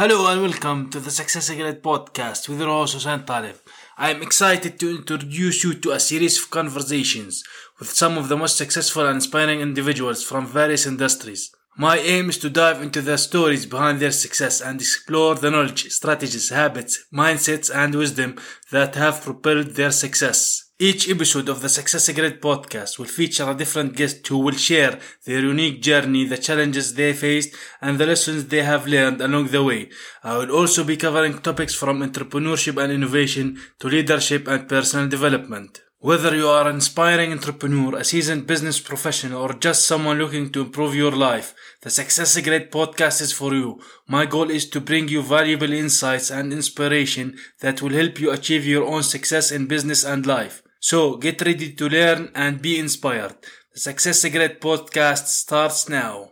Hello and welcome to the Success Accelerate podcast with your host Talib. I am excited to introduce you to a series of conversations with some of the most successful and inspiring individuals from various industries. My aim is to dive into the stories behind their success and explore the knowledge, strategies, habits, mindsets, and wisdom that have propelled their success. Each episode of the Success Grid podcast will feature a different guest who will share their unique journey, the challenges they faced, and the lessons they have learned along the way. I will also be covering topics from entrepreneurship and innovation to leadership and personal development. Whether you are an inspiring entrepreneur, a seasoned business professional, or just someone looking to improve your life, the Success Grid podcast is for you. My goal is to bring you valuable insights and inspiration that will help you achieve your own success in business and life. So get ready to learn and be inspired. The Success Grid podcast starts now.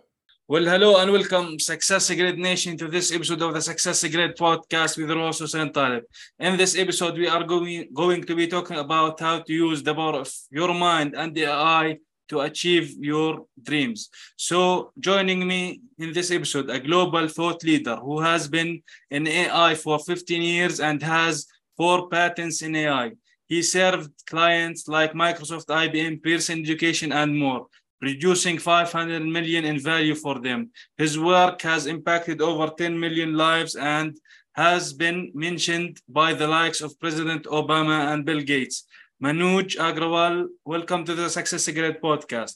Well, hello and welcome, Success Grid Nation, to this episode of the Success Grid podcast with Ross Hussein Talib. In this episode, we are going, going to be talking about how to use the power of your mind and the AI to achieve your dreams. So, joining me in this episode, a global thought leader who has been in AI for 15 years and has four patents in AI. He served clients like Microsoft, IBM, Pearson Education, and more reducing 500 million in value for them. His work has impacted over 10 million lives and has been mentioned by the likes of President Obama and Bill Gates. Manuj Aggarwal, welcome to the Success Grid podcast.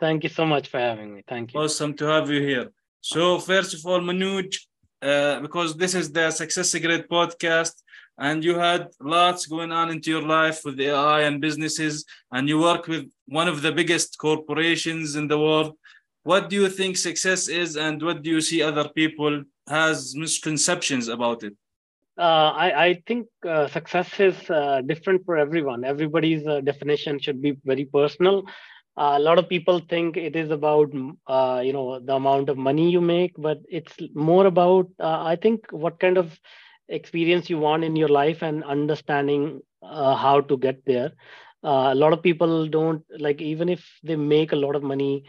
Thank you so much for having me. Thank you. Awesome to have you here. So, first of all, Manuj, uh, because this is the Success Grid podcast, and you had lots going on into your life with AI and businesses, and you work with one of the biggest corporations in the world. What do you think success is, and what do you see other people has misconceptions about it? Uh, I, I, think uh, success is uh, different for everyone. Everybody's uh, definition should be very personal. Uh, a lot of people think it is about uh, you know the amount of money you make, but it's more about I think what kind of experience you want in your life and understanding uh, how to get there. Uh, a lot of people don't like even if they make a lot of money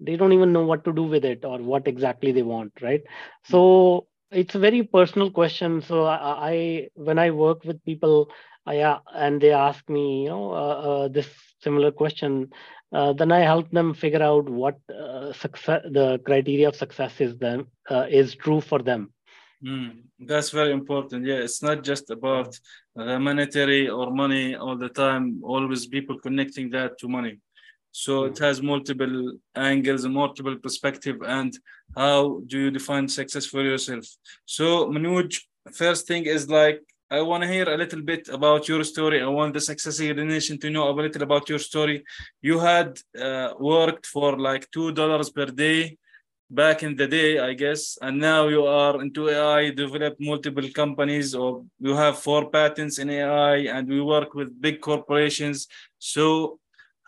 they don't even know what to do with it or what exactly they want right? So it's a very personal question. So i, I when i work with people I, uh, and they ask me you know uh, uh, this similar question uh, then i help them figure out what success the criteria of success is them is true for them Mm, that's very important. Yeah, it's not just about the monetary or money all the time. Always people connecting that to money. So it has multiple angles and multiple perspective. And how do you define success for yourself? So Manuj, first thing is like I want to hear a little bit about your story. I want the success nation to know a little about your story. You had uh, worked for like two dollars per day back in the day, I guess, and now you are into AI, develop multiple companies, or you have four patents in AI, and we work with big corporations. So,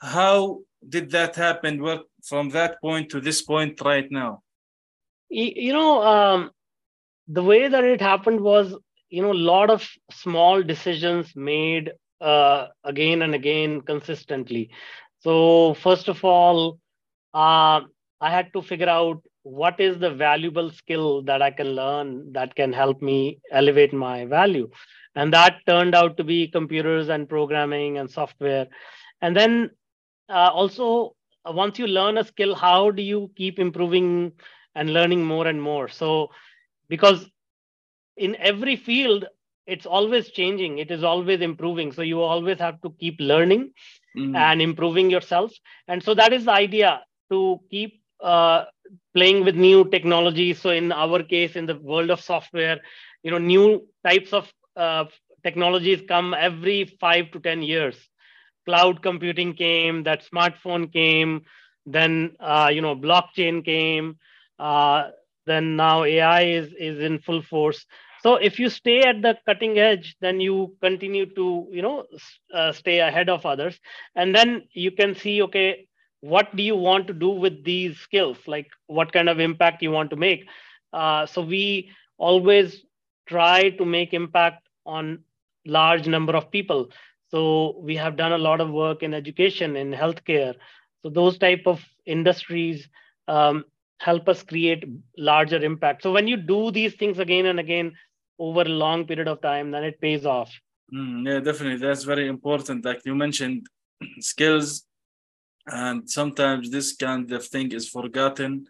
how did that happen? Work from that point to this point right now? You know, um, the way that it happened was, you know, a lot of small decisions made uh, again and again consistently. So, first of all, uh, I had to figure out what is the valuable skill that I can learn that can help me elevate my value. And that turned out to be computers and programming and software. And then uh, also, uh, once you learn a skill, how do you keep improving and learning more and more? So, because in every field, it's always changing, it is always improving. So, you always have to keep learning mm-hmm. and improving yourself. And so, that is the idea to keep uh, playing with new technologies. So in our case, in the world of software, you know, new types of uh, technologies come every five to ten years. Cloud computing came, that smartphone came, then uh, you know, blockchain came, uh, then now AI is is in full force. So if you stay at the cutting edge, then you continue to you know uh, stay ahead of others, and then you can see okay what do you want to do with these skills? Like what kind of impact you want to make? Uh, so we always try to make impact on large number of people. So we have done a lot of work in education in healthcare. So those type of industries um, help us create larger impact. So when you do these things again and again over a long period of time then it pays off. Mm, yeah, definitely. That's very important. Like you mentioned, skills, and sometimes this kind of thing is forgotten.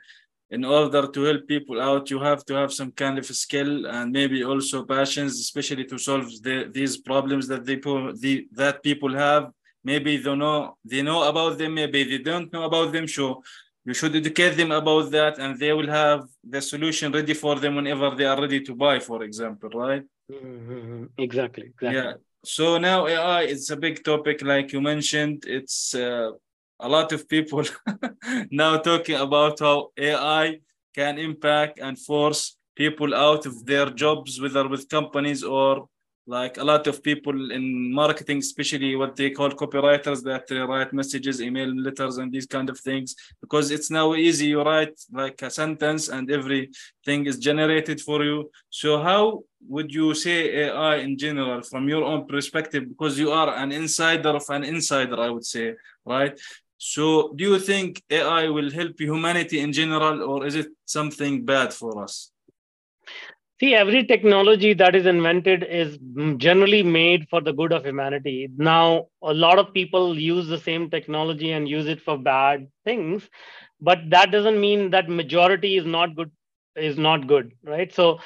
In order to help people out, you have to have some kind of skill and maybe also passions, especially to solve the, these problems that they the, that people have. Maybe they know they know about them, maybe they don't know about them. So you should educate them about that, and they will have the solution ready for them whenever they are ready to buy, for example, right? Mm-hmm. Exactly. Exactly. Yeah. So now AI is a big topic, like you mentioned. It's uh, a lot of people now talking about how AI can impact and force people out of their jobs, whether with companies or like a lot of people in marketing especially what they call copywriters that write messages email letters and these kind of things. Because it's now easy you write like a sentence and everything is generated for you. So how would you say ai in general from your own perspective? Because you are an insider of an insider i would say right so do you think ai will help humanity in general or is it something bad for us See, every technology that is invented is generally made for the good of humanity. Now, a lot of people use the same technology and use it for bad things, but that doesn't mean that majority is not good. Is not good, right? So,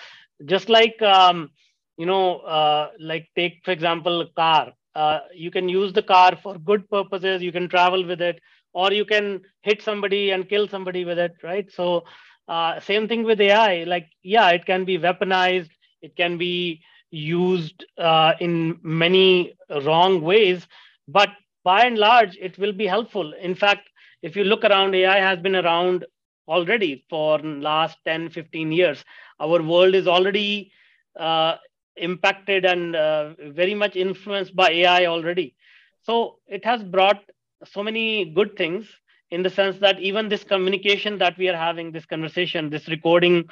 just like um, you know, uh, like take for example, a car. Uh, you can use the car for good purposes. You can travel with it, or you can hit somebody and kill somebody with it, right? So uh, same thing with AI. Like, yeah, it can be weaponized. It can be used uh, in many wrong ways, but by and large, it will be helpful. In fact, if you look around, AI has been around already for last 10, 15 years. Our world is already uh, impacted and uh, very much influenced by AI already. So it has brought so many good things in the sense that even this communication that we are having, this conversation, this recording,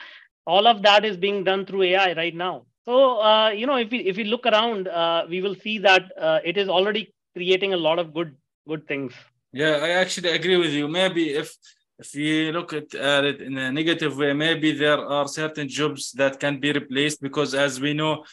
all of that is being done through AI right now. So uh, you know, if we if we look around, uh, we will see that uh, it is already creating a lot of good good things. Yeah, I actually agree with you. Maybe if if you look at, at it in a negative way, maybe there are certain jobs that can be replaced because, as we know,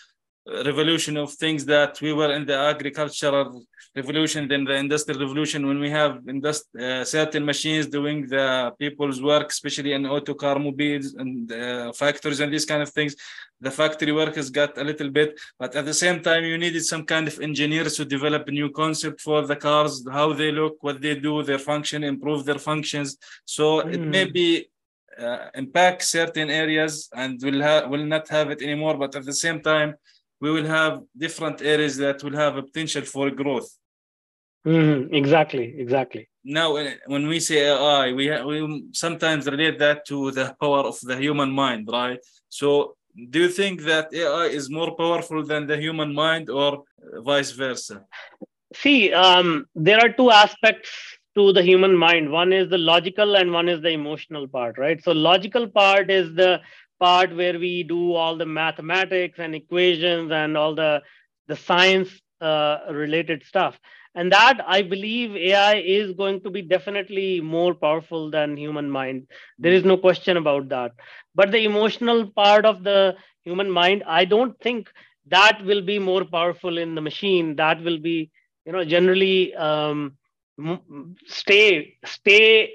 revolution of things that we were in the agricultural revolution than the industrial revolution when we have indust- uh, certain machines doing the people's work especially in auto car mobiles and uh, factories and these kind of things the factory workers got a little bit but at the same time you needed some kind of engineers to develop a new concept for the cars how they look what they do their function improve their functions so mm. it may hmm. be uh, impact certain areas and will ha- will not have it anymore but at the same time we will have different areas that will have a potential for growth. Mm-hmm. Exactly, exactly. Now, when we say AI, we, we sometimes relate that to the power of the human mind, right? So, do you think that AI is more powerful than the human mind, or vice versa? See, um, there are two aspects to the human mind. One is the logical, and one is the emotional part, right? So, logical part is the part where we do all the mathematics and equations and all the the science uh, related stuff. And that i believe ai is going to be definitely more powerful than human mind. There is no question about that. But the emotional part of the human mind i don't think that will be more powerful in the machine. That will be you know generally um, stay stay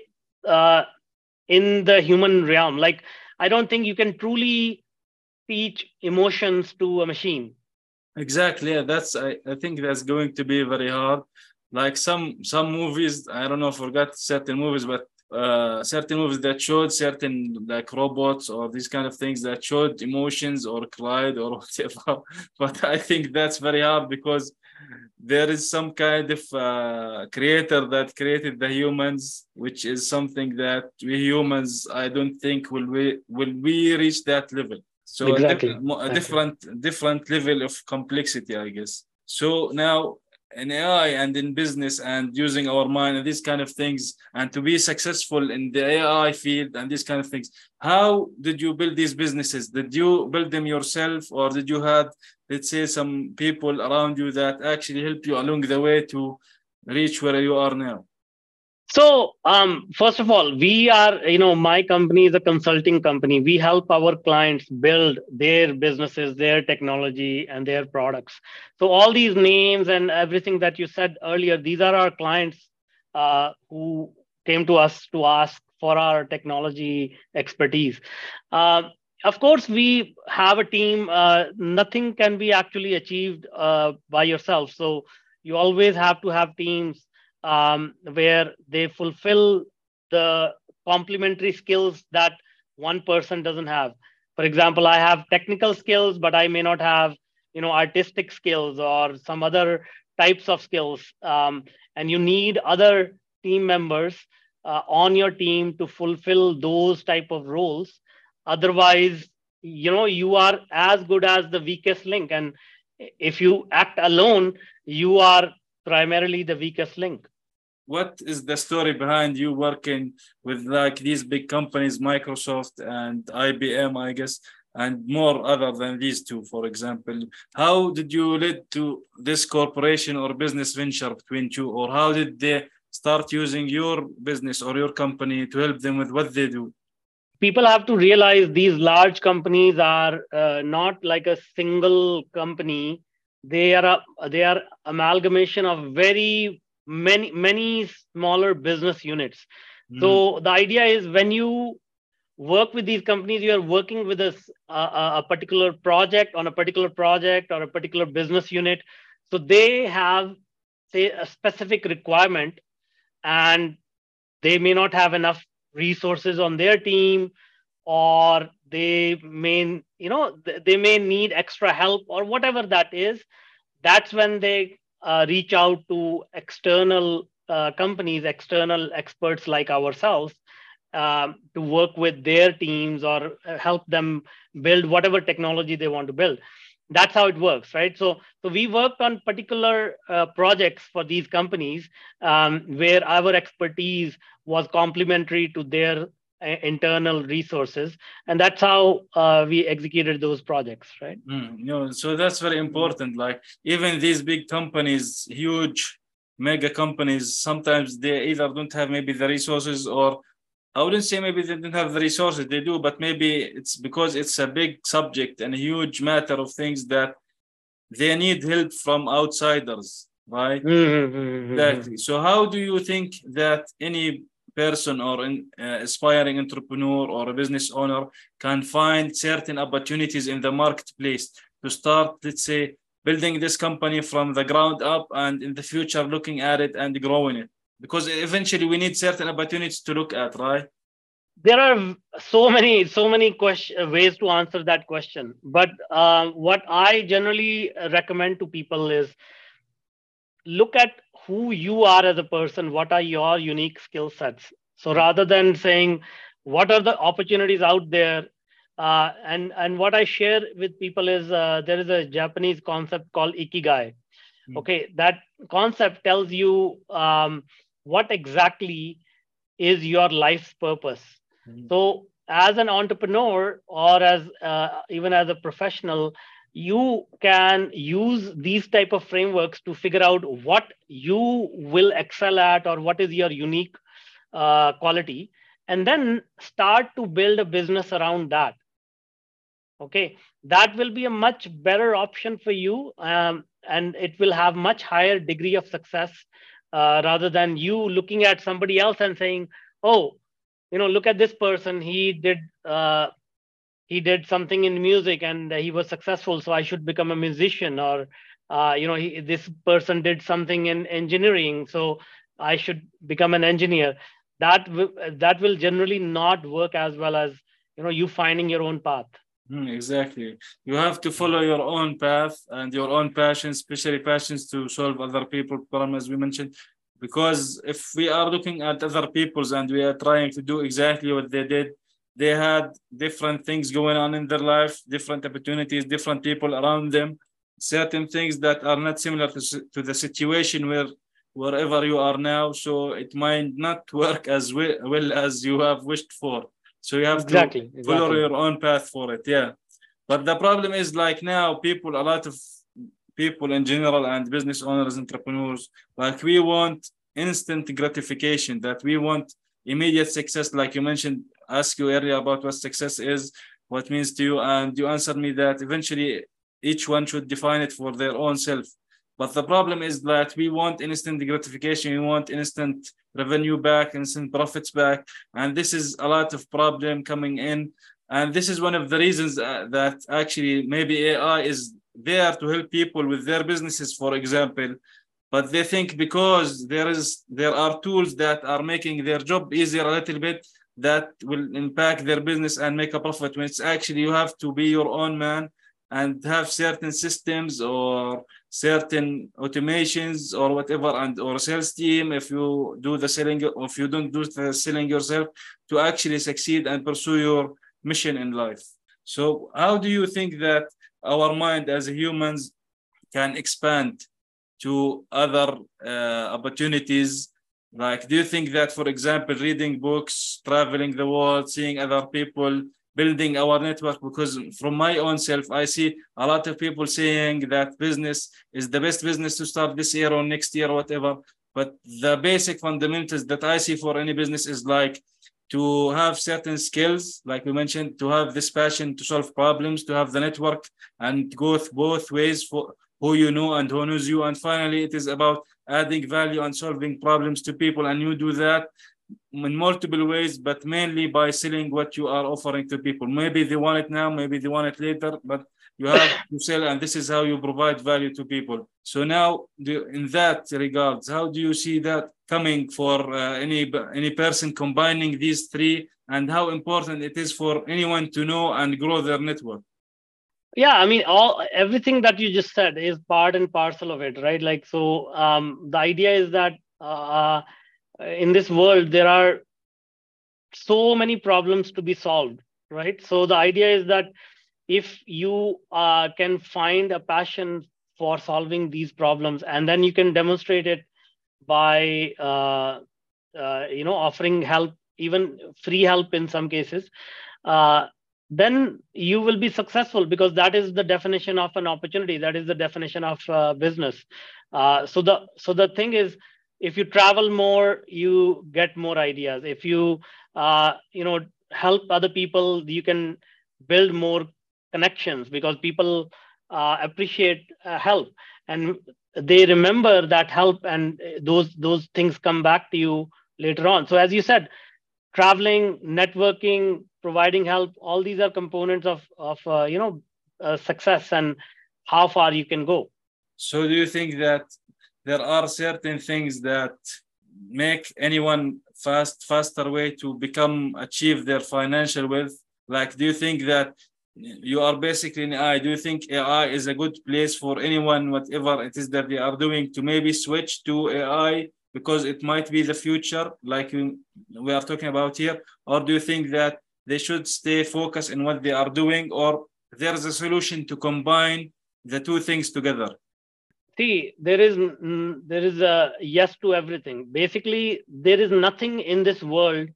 uh, in the human realm. Like I don't think you can truly teach emotions to a machine. Exactly. Yeah, that's I, I think that's going to be very hard. Like some some movies, I don't know, forgot certain movies, but uh, certain movies that showed certain like robots or these kind of things that showed emotions or cried or whatever. but I think that's very hard because there is some kind of uh, creator that created the humans, which is something that we humans, I don't think will we will we reach that level. So exactly. a, a different different level of complexity, I guess. So now in AI and in business and using our mind and these kind of things and to be successful in the AI field and these kind of things. How did you build these businesses? Did you build them yourself or did you have, let's say, some people around you that actually help you along the way to reach where you are now? So, um, first of all, we are, you know, my company is a consulting company. We help our clients build their businesses, their technology, and their products. So, all these names and everything that you said earlier, these are our clients uh, who came to us to ask for our technology expertise. Uh, of course, we have a team. Uh, nothing can be actually achieved uh, by yourself. So, you always have to have teams um, where they fulfill the complementary skills that one person doesn't have. For example, I have technical skills, but I may not have, you know, artistic skills or some other types of skills. Um, and you need other team members uh, on your team to fulfill those type of roles. Otherwise, you know, you are as good as the weakest link. And if you act alone, you are primarily the weakest link what is the story behind you working with like these big companies microsoft and ibm i guess and more other than these two for example? How did you lead to this corporation or business venture between two or how did they start using your business or your company to help them with what they do? People have to realize these large companies are uh, not like a single company. They are a, they are amalgamation of very many many smaller business units. Mm. so the idea is when you work with these companies you are working with a, a, a particular project on a particular project or a particular business unit. So they have say a specific requirement and they may not have enough resources on their team or they may you know they may need extra help or whatever that is. That's when they uh, reach out to external uh, companies, external experts like ourselves um, to work with their teams or uh, help them build whatever technology they want to build. That's how it works, right? So, so we worked on particular uh, projects for these companies um, where our expertise was complementary to their internal resources and that's how uh, we executed those projects right mm, you know so that's very important like even these big companies huge mega companies sometimes they either don't have maybe the resources or i wouldn't say maybe they don't have the resources they do but maybe it's because it's a big subject and a huge matter of things that they need help from outsiders right mm-hmm. mm-hmm exactly mm-hmm. so how do you think that any person or an uh, aspiring entrepreneur or a business owner can find certain opportunities in the marketplace to start, let's say, building this company from the ground up and in the future looking at it and growing it? Because eventually we need certain opportunities to look at, right? There are so many, so many question, ways to answer that question. But uh, what I generally recommend to people is look at who you are as a person what are your unique skill sets so rather than saying what are the opportunities out there uh, and and what i share with people is uh, there is a japanese concept called ikigai mm. okay that concept tells you um, what exactly is your life's purpose mm. so as an entrepreneur or as uh, even as a professional you can use these type of frameworks to figure out what you will excel at or what is your unique uh, quality and then start to build a business around that. Okay? That will be a much better option for you um, and it will have much higher degree of success uh, rather than you looking at somebody else and saying oh you know look at this person. He did uh, he did something in music and he was successful so i should become a musician or uh, you know he, this person did something in engineering so i should become an engineer. That that will generally not work as well as you know you finding your own path. Mm, exactly. You have to follow your own path and your own passions especially passions to solve other people problems as we mentioned. Because if we are looking at other people's and we are trying to do exactly what they did they had different things going on in their life, different opportunities, different people around them, certain things that are not similar to, to the situation where wherever you are now. So it might not work as well, well as you have wished for. So you have exactly, to follow your own path for it. Yeah. But the problem is like now people, a lot of people in general and business owners, entrepreneurs, like we want instant gratification that we want immediate success like you mentioned ask you earlier about what success is what means to you and you answered me that eventually each one should define it for their own self. But the problem is that we want instant gratification we want instant revenue back instant profits back and this is a lot of problem coming in. And this is one of the reasons uh, that actually maybe ai is there to help people with their businesses for example. But they think because there is there are tools that are making their job easier a little bit that will impact their business and make a profit. When it's actually you have to be your own man and have certain systems or certain automations or whatever and or sales team if you do the selling if you don't do the selling yourself to actually succeed and pursue your mission in life. So how do you think that our mind as humans can expand to other uh, opportunities like do you think that for example reading books traveling the world seeing other people building our network? Because from my own self i see a lot of people saying that business is the best business to start this year or next year or whatever. But the basic fundamentals that i see for any business is like to have certain skills like we mentioned to have this passion to solve problems to have the network and go both ways for who you know and who knows you. And finally it is about adding value and solving problems to people and you do that in multiple ways, but mainly by selling what you are offering to people. Maybe they want it now, maybe they want it later, but you have to sell, and this is how you provide value to people. So now, in that regards, how do you see that coming for uh, any any person combining these three, and how important it is for anyone to know and grow their network? Yeah, I mean, all everything that you just said is part and parcel of it, right? Like, so um, the idea is that. Uh, in this world there are so many problems to be solved right so the idea is that if you uh, can find a passion for solving these problems and then you can demonstrate it by uh, uh, you know offering help even free help in some cases uh, then you will be successful because that is the definition of an opportunity. That is the definition of uh, business. Uh, so the so the thing is if you travel more you get more ideas. If you uh, you know help other people you can build more connections because people uh, appreciate uh, help. And they remember that help and those those things come back to you later on. So as you said traveling networking providing help all these are components of of uh, you know uh, success and how far you can go so do you think that there are certain things that make anyone fast faster way to become achieve their financial wealth like do you think that you are basically an AI. Do you think AI is a good place for anyone, whatever it is that they are doing, to maybe switch to AI because it might be the future, like we are talking about here? Or do you think that they should stay focused in what they are doing, or there's a solution to combine the two things together? see there is there is a yes to everything basically there is nothing in this world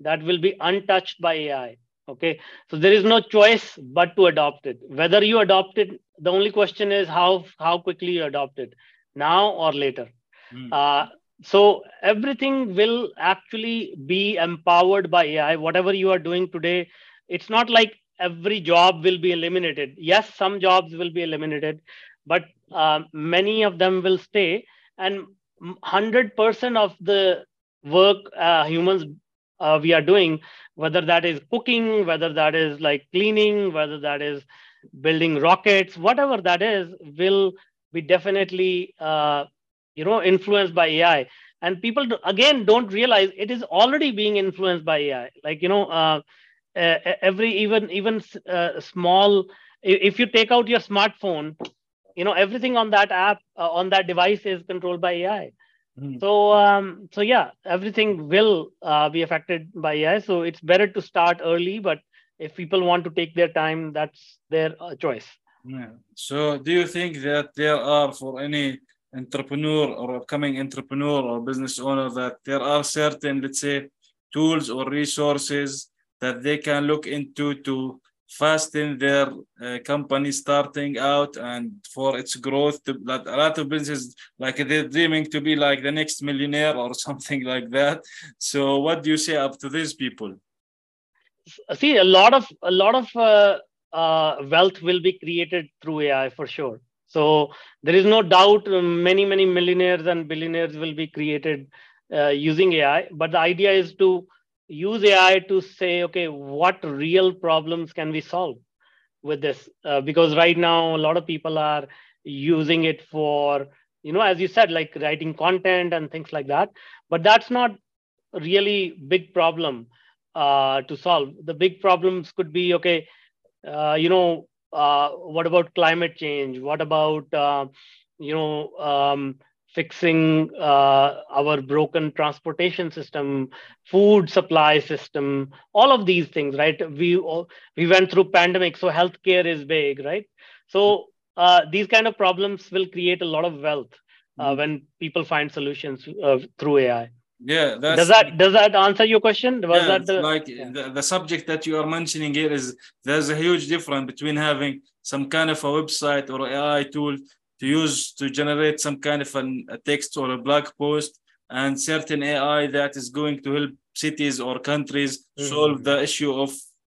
that will be untouched by ai okay so there is no choice but to adopt it whether you adopt it the only question is how how quickly you adopt it now or later mm. uh, so everything will actually be empowered by ai whatever you are doing today it's not like every job will be eliminated. Yes some jobs will be eliminated but uh, many of them will stay. And 100% of the work uh, humans uh, we are doing whether that is cooking whether that is like cleaning whether that is building rockets whatever that is will be definitely uh, you know influenced by ai and people again don't realize it is already being influenced by ai like you know uh, every even even uh, small if you take out your smartphone you know everything on that app uh, on that device is controlled by ai mm. so um, so yeah everything will uh, be affected by ai so it's better to start early but if people want to take their time that's their uh, choice. Yeah. so do you think that there are for any entrepreneur or upcoming entrepreneur or business owner that there are certain let's say tools or resources that they can look into to fasten their uh, company starting out and for its growth to, that a lot of businesses like they're dreaming to be like the next millionaire or something like that. So what do you say up to these people? See a lot of a lot of uh, uh, wealth will be created through ai for sure so there is no doubt um, many many millionaires and billionaires will be created uh, using ai but the idea is to use AI to say, okay, what real problems can we solve with this? Uh, because right now, a lot of people are using it for, you know, as you said, like writing content and things like that. But that's not really big problem uh, to solve. The big problems could be, okay, uh, you know, uh, what about climate change? What about, uh, you know, um, fixing uh, our broken transportation system, food supply system, all of these things, right? We we went through pandemic, so healthcare is big, right? So uh, these kind of problems will create a lot of wealth uh, mm-hmm. when people find solutions uh, through AI. Yeah, does that does that answer your question? Was yeah, that the, like yeah. the, the subject that you are mentioning here is there's a huge difference between having some kind of a website or AI tool to use to generate some kind of an, a text or a blog post and certain AI that is going to help cities or countries mm-hmm. solve the issue of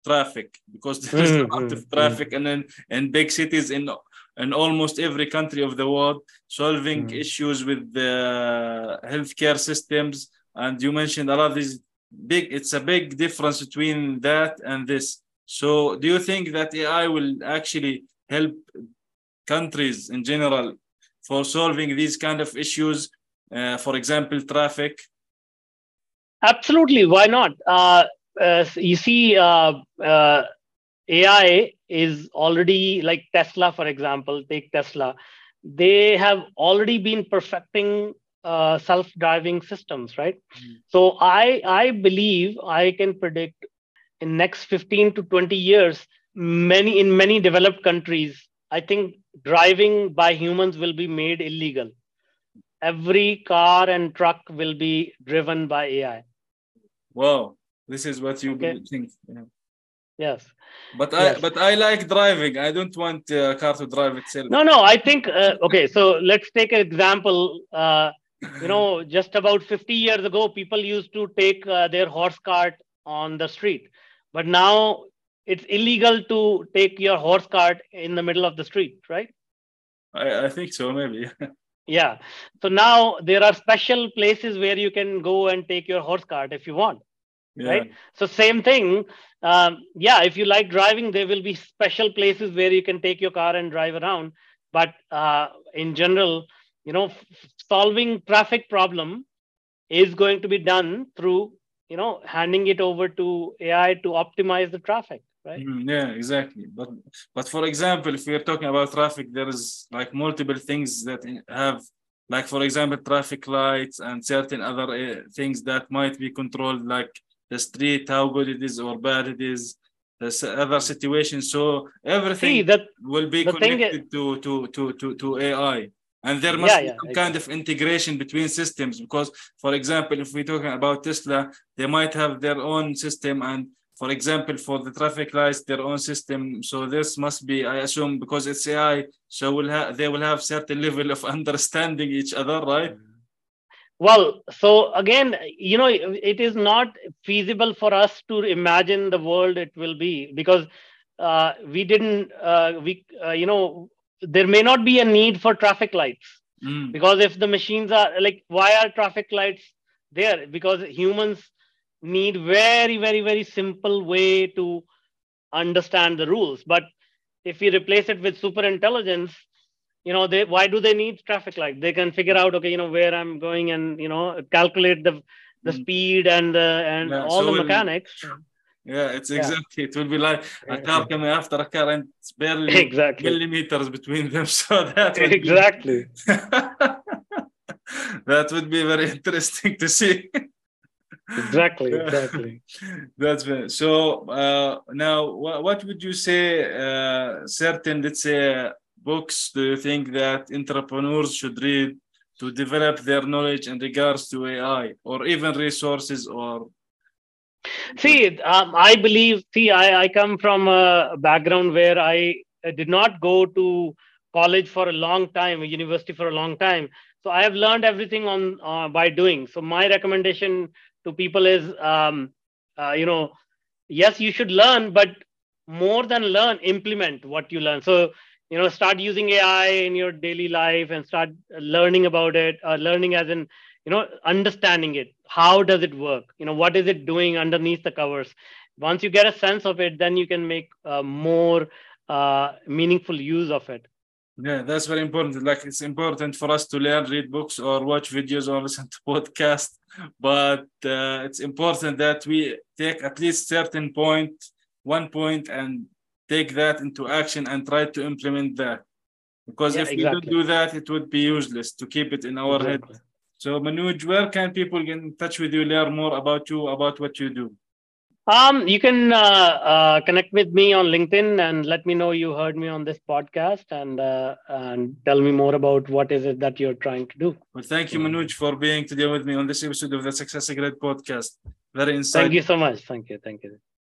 traffic because there is mm-hmm. a lot of mm-hmm. traffic and then in big cities in in almost every country of the world solving mm-hmm. issues with the healthcare systems. And you mentioned a lot of these big it's a big difference between that and this. So do you think that AI will actually help countries in general for solving these kind of issues uh, for example traffic? Absolutely. Why not? Uh, uh, you see uh, uh, ai is already like tesla for example take tesla they have already been perfecting uh, self-driving systems right mm. so i i believe i can predict in next 15 to 20 years many in many developed countries I think driving by humans will be made illegal. Every car and truck will be driven by AI. Wow, this is what you okay. think. Yes. But I yes. but I like driving. I don't want a car to drive itself. No, no. I think uh, okay. So let's take an example. Uh, you know, just about 50 years ago, people used to take uh, their horse cart on the street, but now it's illegal to take your horse cart in the middle of the street, right? I, I think so, maybe. yeah. So now there are special places where you can go and take your horse cart if you want. Yeah. Right. So same thing. Um, yeah, if you like driving, there will be special places where you can take your car and drive around. But uh, in general, you know, f- solving traffic problem is going to be done through you know handing it over to ai to optimize the traffic right? Mm, yeah, exactly. But but for example, if we're talking about traffic, there is like multiple things that have like for example traffic lights and certain other uh, things that might be controlled like the street how good it is or bad it is the other situation. so everything See, that, will be connected is, to, to to to to ai and there must yeah, be yeah, some exactly. kind of integration between systems because for example if we're talking about tesla they might have their own system and for example, for the traffic lights, their own system. So this must be, I assume, because it's AI, so will have they will have certain level of understanding each other, right? Mm-hmm. Well, so again, you know, it is not feasible for us to imagine the world it will be because uh, we didn't, uh, we, uh, you know, there may not be a need for traffic lights mm. because if the machines are like, why are traffic lights there? Because humans need very very very simple way to understand the rules but if we replace it with super intelligence you know they why do they need traffic light? They can figure out okay you know where i'm going and you know calculate the the mm. speed and uh, and yeah, all so the mechanics. Yeah it's exactly yeah. it will be like a car coming after a car and it's barely exactly. millimeters between them so that exactly be, that would be very interesting to see. Exactly exactly. That's been, so uh, now what, what would you say uh, certain let's say books do you think that entrepreneurs should read to develop their knowledge in regards to ai or even resources or See, um, I believe. See, I, I come from a background where I did not go to college for a long time, university for a long time. So I have learned everything on uh, by doing. So my recommendation to people is, um, uh, you know, yes, you should learn, but more than learn, implement what you learn. So you know, start using AI in your daily life and start learning about it. Uh, learning as in you know understanding it. How does it work? You know what is it doing underneath the covers? Once you get a sense of it then you can make uh, more uh, meaningful use of it. Yeah that's very important. Like it's important for us to learn read books or watch videos or listen to podcasts. But uh, it's important that we take at least certain point one point and take that into action and try to implement that because yeah, if exactly. we don't do that it would be useless to keep it in our exactly. head so Manuj, where can people get in touch with you, learn more about you, about what you do? Um, you can uh, uh, connect with me on LinkedIn and let me know you heard me on this podcast and uh, and tell me more about what is it that you're trying to do. Well, thank you, Manuj, for being today with me on this episode of the Success Grid podcast. Very insightful. Thank you so much. Thank you. Thank you.